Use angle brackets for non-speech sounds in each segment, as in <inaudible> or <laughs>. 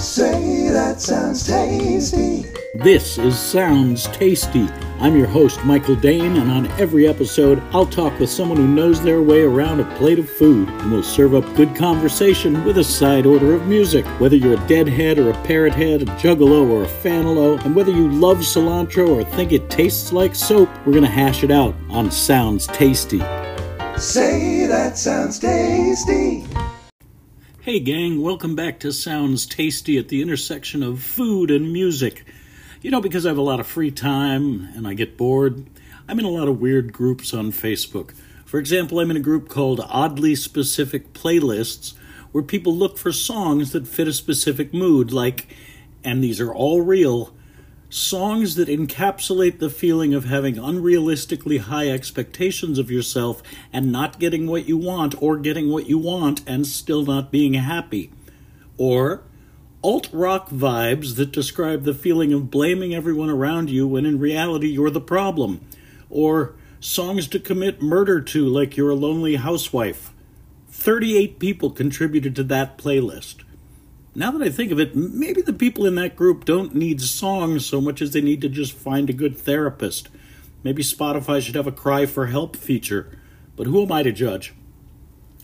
Say that sounds tasty. This is Sounds Tasty. I'm your host, Michael Dane, and on every episode, I'll talk with someone who knows their way around a plate of food, and we'll serve up good conversation with a side order of music. Whether you're a deadhead or a parrot head, a juggalo or a fanalo, and whether you love cilantro or think it tastes like soap, we're gonna hash it out on Sounds Tasty. Say that sounds tasty. Hey, gang, welcome back to Sounds Tasty at the intersection of food and music. You know, because I have a lot of free time and I get bored, I'm in a lot of weird groups on Facebook. For example, I'm in a group called Oddly Specific Playlists, where people look for songs that fit a specific mood, like, and these are all real, songs that encapsulate the feeling of having unrealistically high expectations of yourself and not getting what you want, or getting what you want and still not being happy. Or alt rock vibes that describe the feeling of blaming everyone around you when in reality you're the problem. Or songs to commit murder to, like you're a lonely housewife. 38 people contributed to that playlist. Now that I think of it, maybe the people in that group don't need songs so much as they need to just find a good therapist. Maybe Spotify should have a cry for help feature. But who am I to judge?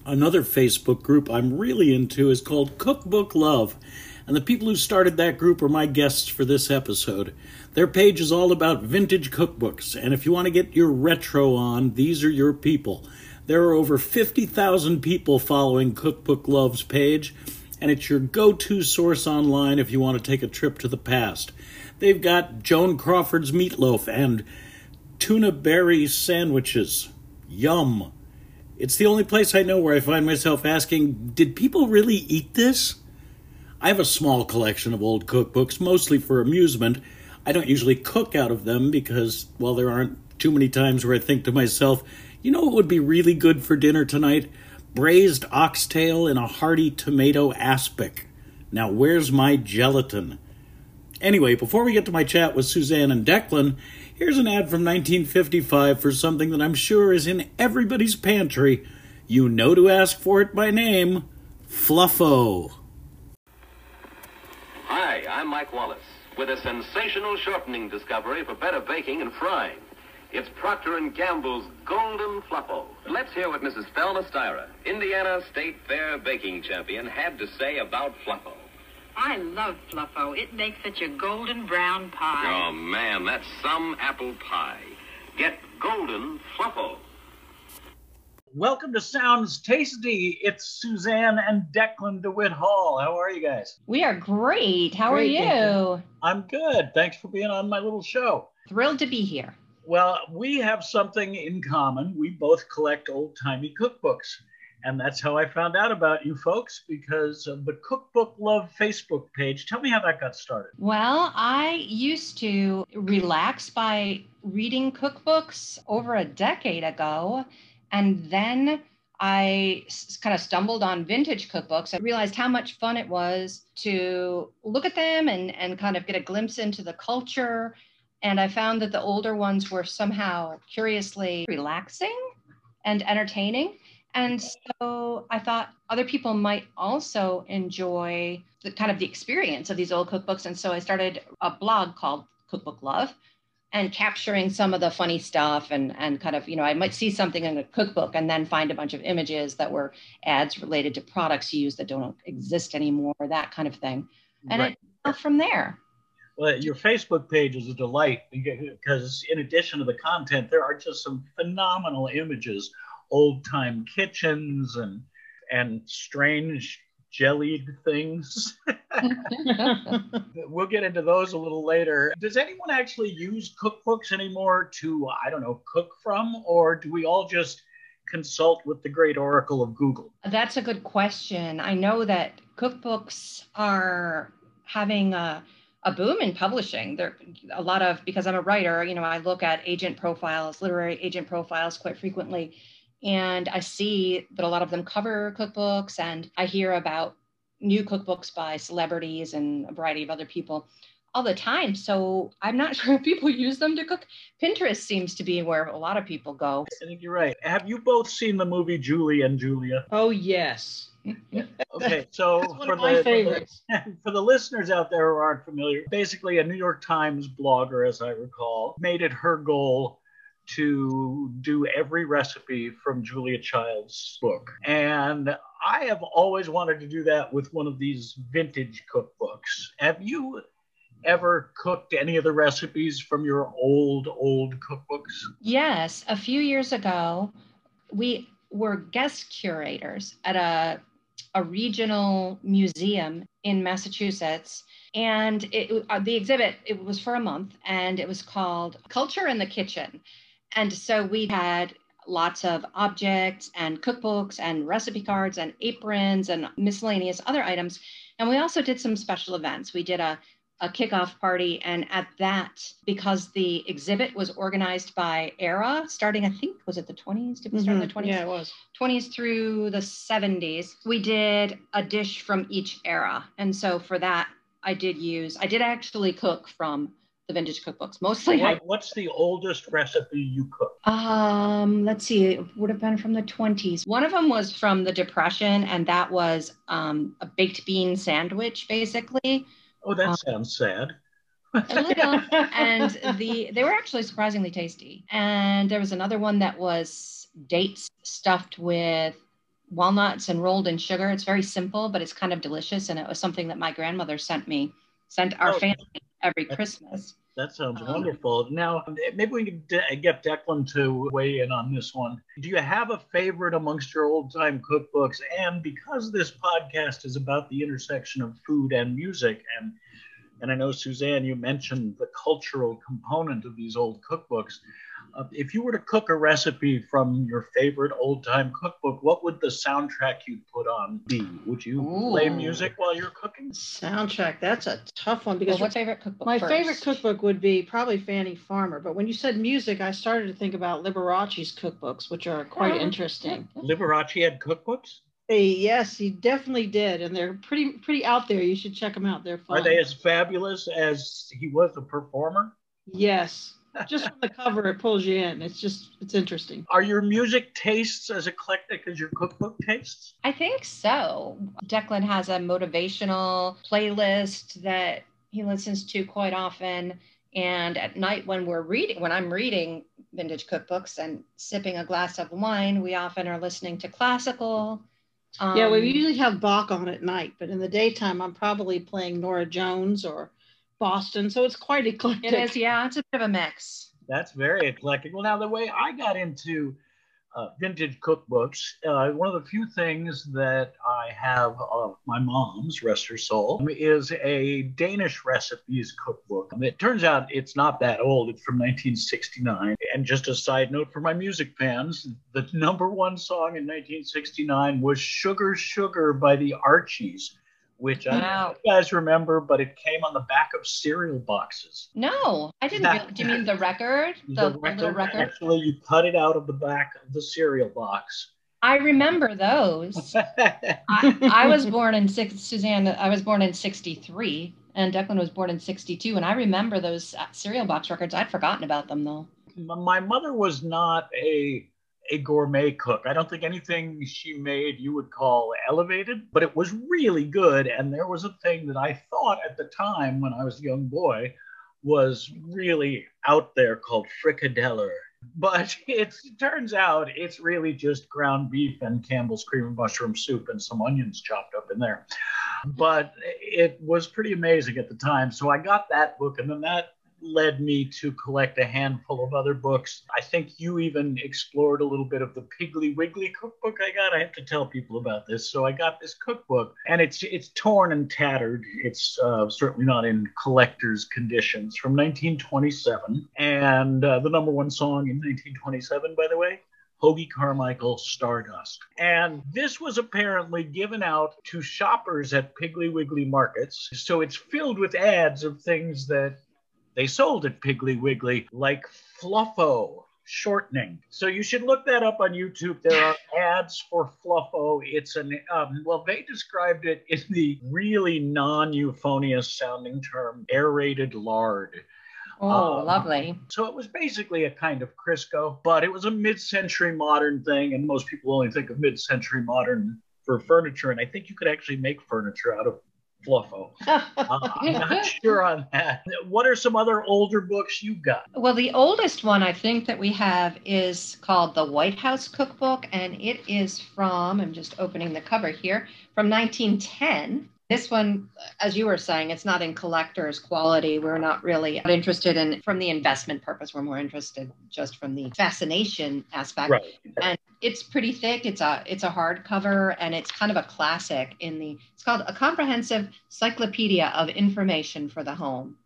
Another Facebook group I'm really into is called Cookbook Love, and the people who started that group are my guests for this episode. Their page is all about vintage cookbooks, and if you want to get your retro on, these are your people. There are over 50,000 people following Cookbook Love's page, and it's your go to source online if you want to take a trip to the past. They've got Joan Crawford's meatloaf and tuna berry sandwiches. Yum. It's the only place I know where I find myself asking, did people really eat this? I have a small collection of old cookbooks, mostly for amusement. I don't usually cook out of them because, well, there aren't too many times where I think to myself, you know what would be really good for dinner tonight? Braised oxtail in a hearty tomato aspic. Now, where's my gelatin? Anyway, before we get to my chat with Suzanne and Declan, here's an ad from 1955 for something that I'm sure is in everybody's pantry. You know to ask for it by name Fluffo. Hi, I'm Mike Wallace with a sensational shortening discovery for better baking and frying. It's Procter & Gamble's Golden Fluffo. Let's hear what Mrs. Thelma Styra, Indiana State Fair baking champion, had to say about Fluffo. I love Fluffo. It makes such a golden brown pie. Oh, man, that's some apple pie. Get Golden Fluffo. Welcome to Sounds Tasty. It's Suzanne and Declan DeWitt Hall. How are you guys? We are great. How Great, are thank you? I'm good. Thanks for being on my little show. Thrilled to be here. Well, we have something in common. We both collect old timey cookbooks. And that's how I found out about you folks because of the Cookbook Love Facebook page. Tell me how that got started. Well, I used to relax by reading cookbooks over a decade ago. And then I kind of stumbled on vintage cookbooks. I realized how much fun it was to look at them and, and kind of get a glimpse into the culture. And I found that the older ones were somehow curiously relaxing and entertaining. And so I thought other people might also enjoy the kind of the experience of these old cookbooks. And so I started a blog called Cookbook Love and capturing some of the funny stuff and and kind of, you know, I might see something in a cookbook and then find a bunch of images that were ads related to products used that don't exist anymore, that kind of thing. And Right. it from there. Well, your Facebook page is a delight because, in addition to the content, there are just some phenomenal images, old time kitchens and and strange jellied things. <laughs> we'll get into those a little later. Does anyone actually use cookbooks anymore to, I don't know, cook from, or do we all just consult with the great oracle of Google? That's a good question. I know that cookbooks are having a, a boom in publishing. There a lot of because I'm a writer, you know, I look at agent profiles, literary agent profiles quite frequently. And I see that a lot of them cover cookbooks and I hear about new cookbooks by celebrities and a variety of other people. All the time. So I'm not <laughs> sure if people use them to cook. Pinterest seems to be where a lot of people go. I think you're right. Have you both seen the movie Julie and Julia? Oh yes. <laughs> Okay, so <laughs> That's one for my the, for the listeners out there who aren't familiar, basically a New York Times blogger, as I recall, made it her goal to do every recipe from Julia Child's book. And I have always wanted to do that with one of these vintage cookbooks. Have you ever cooked any of the recipes from your old, old cookbooks? Yes, a few years ago, we were guest curators at a, a regional museum in Massachusetts. And it, uh, the exhibit, it was for a month and it was called Culture in the Kitchen. And so we had lots of objects and cookbooks and recipe cards and aprons and miscellaneous other items. And we also did some special events. We did a a kickoff party. And at that, because the exhibit was organized by era, starting, I think, was it the 20s? Did we start in the 20s? Mm-hmm. Yeah, it was. 20s through the 70s, we did a dish from each era. And so for that, I did use, I did actually cook from the vintage cookbooks. Mostly, I, what's the oldest recipe you cooked? um, let's see, it would have been from the 20s. One of them was from the Depression, and that was um, a baked bean sandwich, basically. Oh, that Uh, sounds sad. a little. And the they were actually surprisingly tasty. And there was another one that was dates stuffed with walnuts and rolled in sugar. It's very simple but it's kind of delicious. And it was something that my grandmother sent me sent our Oh. family every christmas That sounds Um, wonderful. Now, maybe we can de- get Declan to weigh in on this one. Do you have a favorite amongst your old time cookbooks? And because this podcast is about the intersection of food and music, and and I know Suzanne, you mentioned the cultural component of these old cookbooks. Uh, if you were to cook a recipe from your favorite old time cookbook, what would the soundtrack you'd put on be? Would you play music while you're cooking? Soundtrack. That's a tough one well, because what's favorite cookbook my first? favorite cookbook would be probably Fannie Farmer. But when you said music, I started to think about Liberace's cookbooks, which are quite Oh. interesting. Liberace had cookbooks? Hey, yes, he definitely did, and they're pretty pretty out there. You should check them out. They're fun. Are they as fabulous as he was a performer? Yes, <laughs> just from the cover, it pulls you in. It's just it's interesting. Are your music tastes as eclectic as your cookbook tastes? I think so. Declan has a motivational playlist that he listens to quite often. And at night, when we're reading, when I'm reading vintage cookbooks and sipping a glass of wine, we often are listening to classical. Yeah, Um, we usually have Bach on at night, but in the daytime, I'm probably playing Norah Jones or Boston. So it's quite eclectic. <laughs> It is, yeah, it's a bit of a mix. That's very eclectic. Well, now the way I got into uh, vintage cookbooks, uh, one of the few things that I have of my mom's, rest her soul, is a Danish recipes cookbook. It turns out it's not that old. It's from 1969. And just a side note for my music fans, the number one song in 1969 was Sugar Sugar by the Archies. Which I don't know Wow. if you guys remember, but it came on the back of cereal boxes. No, I didn't. That- do you mean the record? The, the little record? Actually, you cut it out of the back of the cereal box. I remember those. <laughs> I, I was born in six, Suzanne, I was born in 63 and Declan was born in 62. And I remember those uh, cereal box records. I'd forgotten about them though. My mother was not a a gourmet cook. I don't think anything she made you would call elevated, but it was really good. And there was a thing that I thought at the time when I was a young boy was really out there called frikadeller. But <laughs> it turns out it's really just ground beef and Campbell's cream and mushroom soup and some onions chopped up in there. But it was pretty amazing at the time. So I got that book, and then that led me to collect a handful of other books. I think you even explored a little bit of the Piggly Wiggly cookbook I got. I have to tell people about this. So I got this cookbook, and it's it's torn and tattered. It's uh, certainly not in collector's conditions. From 1927, and uh, the number one song in 1927, by the way. Hoagy Carmichael Stardust. And this was apparently given out to shoppers at Piggly Wiggly markets. So it's filled with ads of things that they sold at Piggly Wiggly, like Fluffo. shortening. So you should look that up on YouTube. There are <laughs> ads for Fluffo. It's an um, well, they described it in the really non-euphonious sounding term aerated lard. Oh, Um, lovely. So it was basically a kind of Crisco, but it was a mid-century modern thing, and most people only think of mid-century modern for furniture. And I think you could actually make furniture out of Fluffo. <laughs> Uh, I'm not sure on that. What are some other older books you've got? Well, the oldest one I think that we have is called the White House Cookbook, and it is from, I'm just opening the cover here, from 1910. This one, as you were saying, it's not in collector's quality. We're not really interested in from the investment purpose. We're more interested just from the fascination aspect. Right. And it's pretty thick. It's a it's a hardcover, and it's kind of a classic in the. It's called a comprehensive cyclopedia of information for the home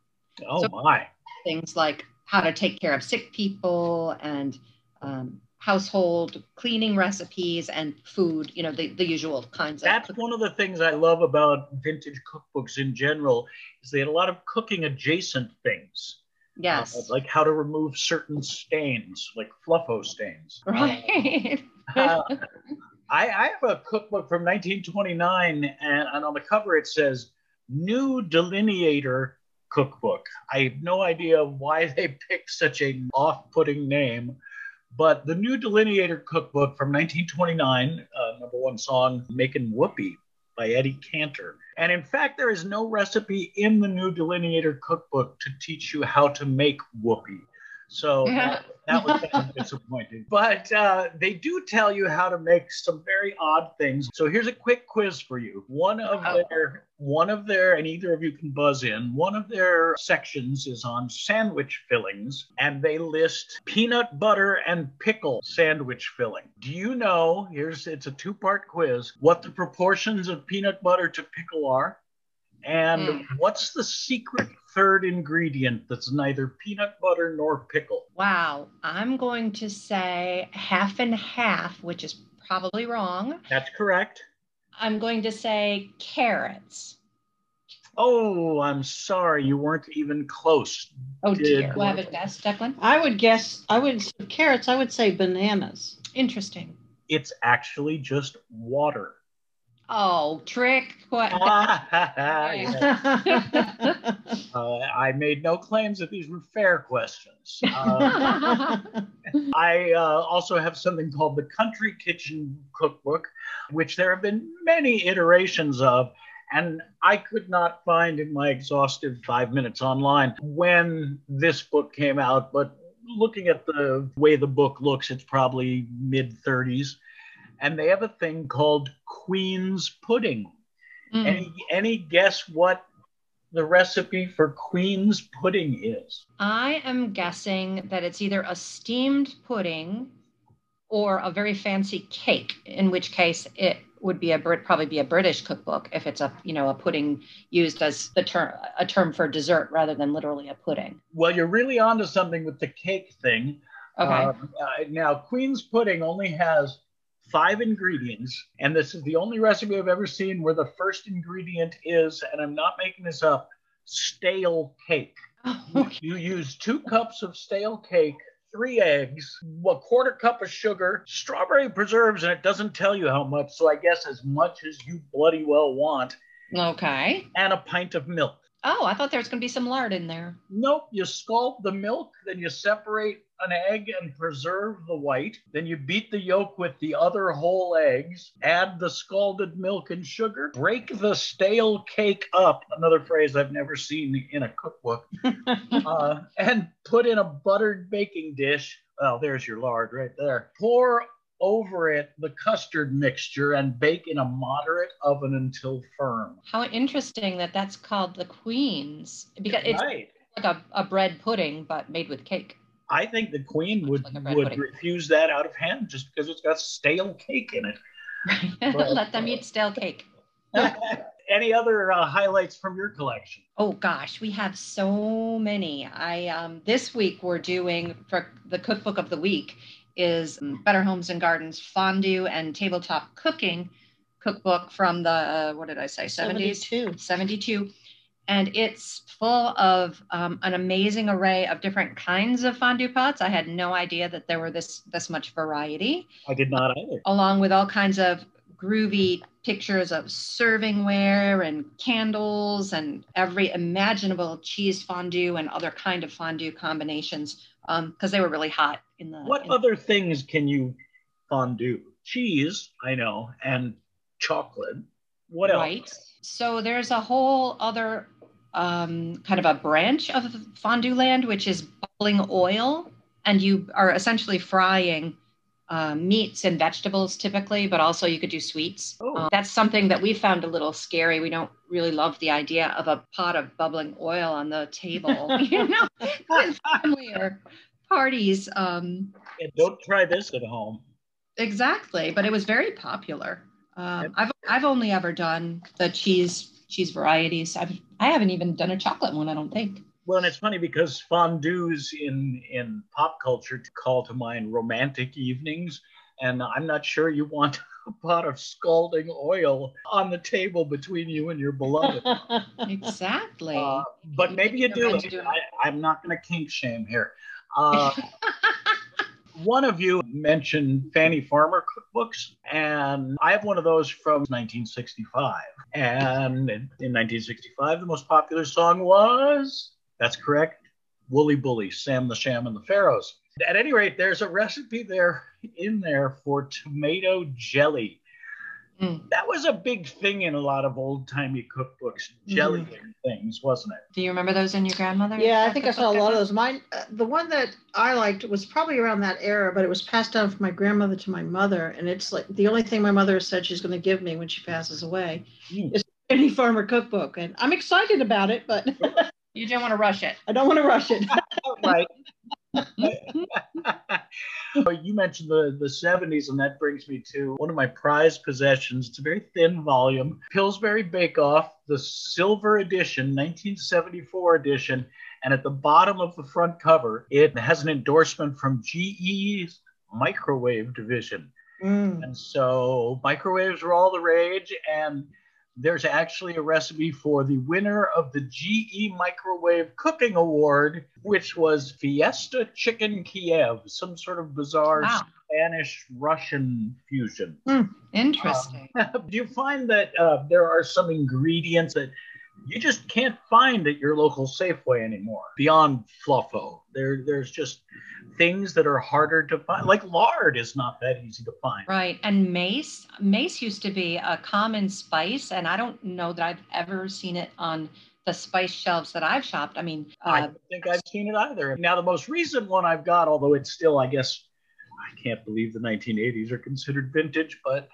Oh So- my. things like how to take care of sick people and um, household cleaning recipes and food, you know, the, the usual kinds That's of. That's one of the things I love about vintage cookbooks in general is they had a lot of cooking adjacent things. Yes. Uh, like how to remove certain stains, like fluffo stains. <laughs> right. Uh, I, I have a cookbook from 1929, and, and on the cover it says New Delineator Cookbook. I have no idea why they <laughs> picked such a off-putting name, but the New Delineator Cookbook from 1929, uh, number one song, Making Whoopie by Eddie Cantor. And in fact, there is no recipe in the New Delineator Cookbook to teach you how to make whoopie. So that, that was kind of disappointing. But uh, they do tell you how to make some very odd things. So here's a quick quiz for you. One of Oh. their one of their, and either of you can buzz in. One of their sections is on sandwich fillings, and they list peanut butter and pickle sandwich filling. Do you know? Here's it's a two-part quiz. What the proportions of peanut butter to pickle are? And Mm. what's the secret third ingredient that's neither peanut butter nor pickle? Wow. I'm going to say half and half, which is probably wrong. That's correct. I'm going to say carrots. Oh, I'm sorry, you weren't even close. Oh Did- dear. Do I have a guess, Declan? I would guess, I would, say carrots, I would say bananas. Interesting. It's actually just water. Oh, trick. What? <laughs> <laughs> Uh, I made no claims that these were fair questions. <laughs> Uh, I uh, also have something called the Country Kitchen Cookbook, which there have been many iterations of. And I could not find in my exhaustive five minutes online when this book came out, but looking at the way the book looks, it's probably mid 30s. And they have a thing called Queen's Pudding. Mm. Any, any guess what the recipe for Queen's Pudding is? I am guessing that it's either a steamed pudding or a very fancy cake, in which case it would be a Brit probably be a British cookbook if it's a you know a pudding used as the term a term for dessert rather than literally a pudding. Well, you're really onto something with the cake thing. Okay. Um, uh, now, Queen's Pudding only has five ingredients, and this is the only recipe I've ever seen where the first ingredient is, and I'm not making this up, stale cake. <laughs> Oh, You-. You use two cups of stale cake, three eggs, a quarter cup of sugar, strawberry preserves, and it doesn't tell you how much, so I guess as much as you bloody well want, Okay. and a pint of milk. Oh, I thought there was going to be some lard in there. Nope, you scald the milk, then you separate an egg and preserve the white. Then you beat the yolk with the other whole eggs, add the scalded milk and sugar, break the stale cake up, another phrase I've never seen in a cookbook, <laughs> uh, and put in a buttered baking dish. Oh, there's your lard right there. Pour over it the custard mixture and bake in a moderate oven until firm. How interesting that that's called the Queen's because it's right. like a, a bread pudding but made with cake. I think the queen would Like would pudding. refuse that out of hand just because it's got stale cake in it. <laughs> Let them eat stale cake. <laughs> Any other uh, highlights from your collection? Oh gosh, we have so many. I um, this week we're doing for the cookbook of the week is Better Homes and Gardens fondue and tabletop cooking cookbook from the uh, what did I say 70s 72. 72 and it's full of um, an amazing array of different kinds of fondue pots. I had no idea that there were this this much variety, I did not either. along with all kinds of groovy pictures of servingware and candles and every imaginable cheese fondue and other kind of fondue combinations because they were really hot in the. What in- other things can you fondue? Cheese, I know, and chocolate. What else? Right. So there's a whole other um, kind of a branch of fondue land, which is bubbling oil, and you are essentially frying uh, meats and vegetables typically, but also you could do sweets. Oh. Uh, that's something that we found a little scary. We don't really love the idea of a pot of bubbling oil on the table, <laughs> you know, <laughs> with family or parties. Um, Yeah, don't try this at home. Exactly, but it was very popular. Um, Yep. I've I've only ever done the cheese cheese varieties. I've I haven't even done a chocolate one. I don't think. Well, and it's funny because fondues in in pop culture to call to mind romantic evenings, and I'm not sure you want <laughs> a pot of scalding oil on the table between you and your beloved. <laughs> Exactly. Uh, but maybe you do. Doing- I, I'm not going to kink shame here. Uh, <laughs> one of you mentioned Fannie Farmer cookbooks, and I have one of those from 1965. And in 1965, the most popular song was, that's correct, Woolly Bully, Sam the Sham and the Pharaohs. At any rate, there's a recipe there in there for tomato jelly. Mm. That was a big thing in a lot of old timey cookbooks, jelly things, wasn't it? Do you remember those in your grandmother? Yeah, I think I saw a lot of those. Mine, uh, the one that I liked was probably around that era, but it was passed down from my grandmother to my mother, and it's like the only thing my mother said she's going to give me when she passes away Hmm. is Fannie Farmer cookbook, and I'm excited about it, but <laughs> You didn't want to rush it. I don't want to rush it. <laughs> right. <laughs> You mentioned the, the 70s, and that brings me to one of my prized possessions. It's a very thin volume, Pillsbury Bake Off, the silver edition, 1974 edition. And at the bottom of the front cover, it has an endorsement from GE's microwave division. Mm. And so microwaves were all the rage. And there's actually a recipe for the winner of the GE Microwave Cooking Award, which was Fiesta Chicken Kiev, some sort of bizarre Wow, Spanish Russian fusion. interesting. <laughs> Do you find that uh, there are some ingredients that you just can't find at your local Safeway anymore beyond Fluffo? There, there's just things that are harder to find. Like lard is not that easy to find. Right. And mace, mace used to be a common spice, and I don't know that I've ever seen it on the spice shelves that I've shopped. I mean, I uh, don't think I've seen it either. Now, the most recent one I've got, although it's still, I guess, I can't believe the 1980s are considered vintage, but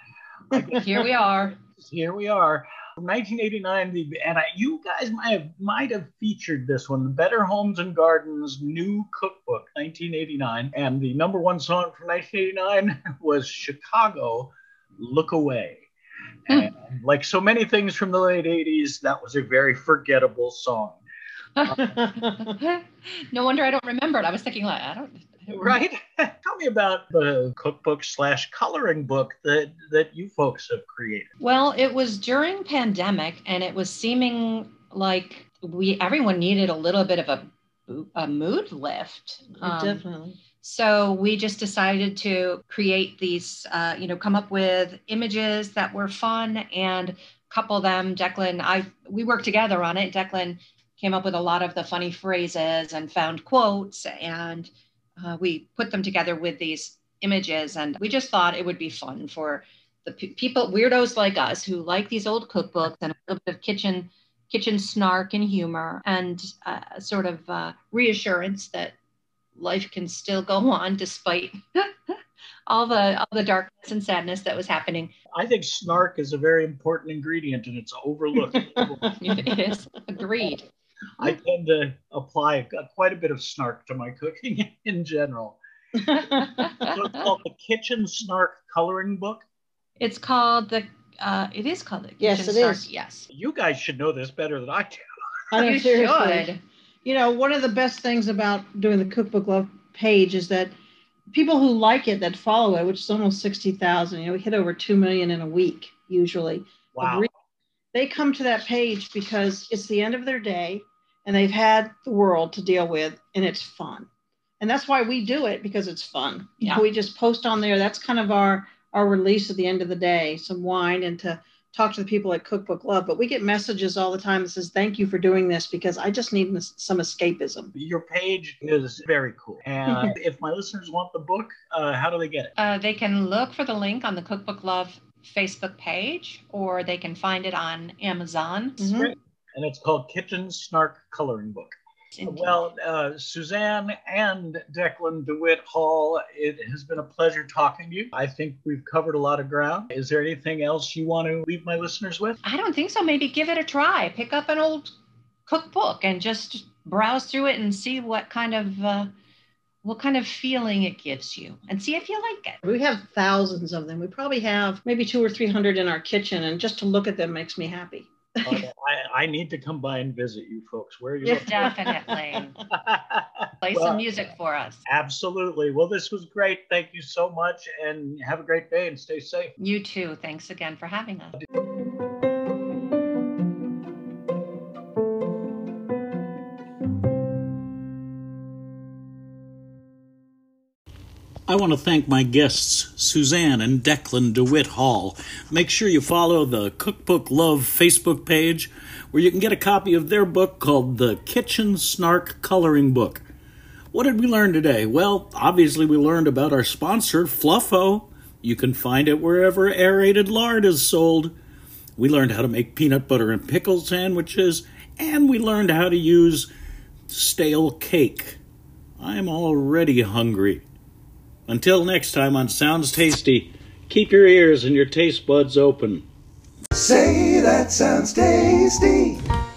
<laughs> here we are. <laughs> here we are. 1989, the, and I, you guys might have might have featured this one, the Better Homes and Gardens New Cookbook, 1989, and the number one song from 1989 <laughs> was Chicago, "Look Away." Hmm. And like so many things from the late 80s, that was a very forgettable song. <laughs> Um, no wonder I don't remember it. I was thinking like I don't. <laughs> Right? <laughs> Tell me about the cookbook slash coloring book that that you folks have created. Well, it was during pandemic, and it was seeming like we everyone needed a little bit of a a mood lift. Um, Definitely. So we just decided to create these, uh, you know, come up with images that were fun and couple them. Declan, I we worked together on it. Declan came up with a lot of the funny phrases and found quotes, and uh, we put them together with these images. And we just thought it would be fun for the pe- people, weirdos like us, who like these old cookbooks and a little bit of kitchen kitchen snark and humor, and uh, sort of uh, reassurance that life can still go on despite <laughs> all the all the darkness and sadness that was happening. I think snark is a very important ingredient and it's overlooked. <laughs> It is agreed. I tend to apply quite a bit of snark to my cooking <laughs> in general. So it's called the Kitchen Snark Coloring Book. it's called the. Uh, it is called the. Yes, Kitchen it Snark, is. Yes. You guys should know this better than I do. I <laughs> know, you seriously. should. You know, one of the best things about doing the cookbook love page is that people who like it, that follow it, which is almost 60,000, you know, we hit over 2 million in a week usually. Wow. Agree- they come to that page because it's the end of their day and they've had the world to deal with and it's fun. And that's why we do it because it's fun. Yeah. We just post on there. That's kind of our our release at the end of the day, some wine and to talk to the people at Cookbook Love. But we get messages all the time that says, "Thank you for doing this because I just need some escapism." Your page is very cool. And <laughs> if my listeners want the book, uh, how do they get it? Uh, they can look for the link on the Cookbook Love Facebook page, or they can find it on Amazon. Mhm. And it's called Kitchen Snark Coloring Book. Well, uh, Suzanne and Declan DeWitt Hall, it has been a pleasure talking to you. I think we've covered a lot of ground. Is there anything else you want to leave my listeners with? I don't think so. Maybe give it a try. Pick up an old cookbook and just browse through it and see what kind of uh, what kind of feeling it gives you, and see if you like it. We have thousands of them. We probably have maybe two or three hundred in our kitchen, and just to look at them makes me happy. Oh, okay, I, I need to come by and visit you folks. Where are you? Yeah. Definitely <laughs> play Well, some music for us. Absolutely. Well, this was great. Thank you so much and have a great day and stay safe. You too. Thanks again for having us. I want to thank my guests, Suzanne and Declan DeWitt Hall. Make sure you follow the Cookbook Love Facebook page, where you can get a copy of their book called The Kitchen Snark Coloring Book. What did we learn today? Well, obviously, we learned about our sponsor, Fluffo. You can find it wherever aerated lard is sold. We learned how to make peanut butter and pickle sandwiches, and we learned how to use stale cake. I'm already hungry. Until next time on Sounds Tasty, keep your ears and your taste buds open. Say that sounds tasty.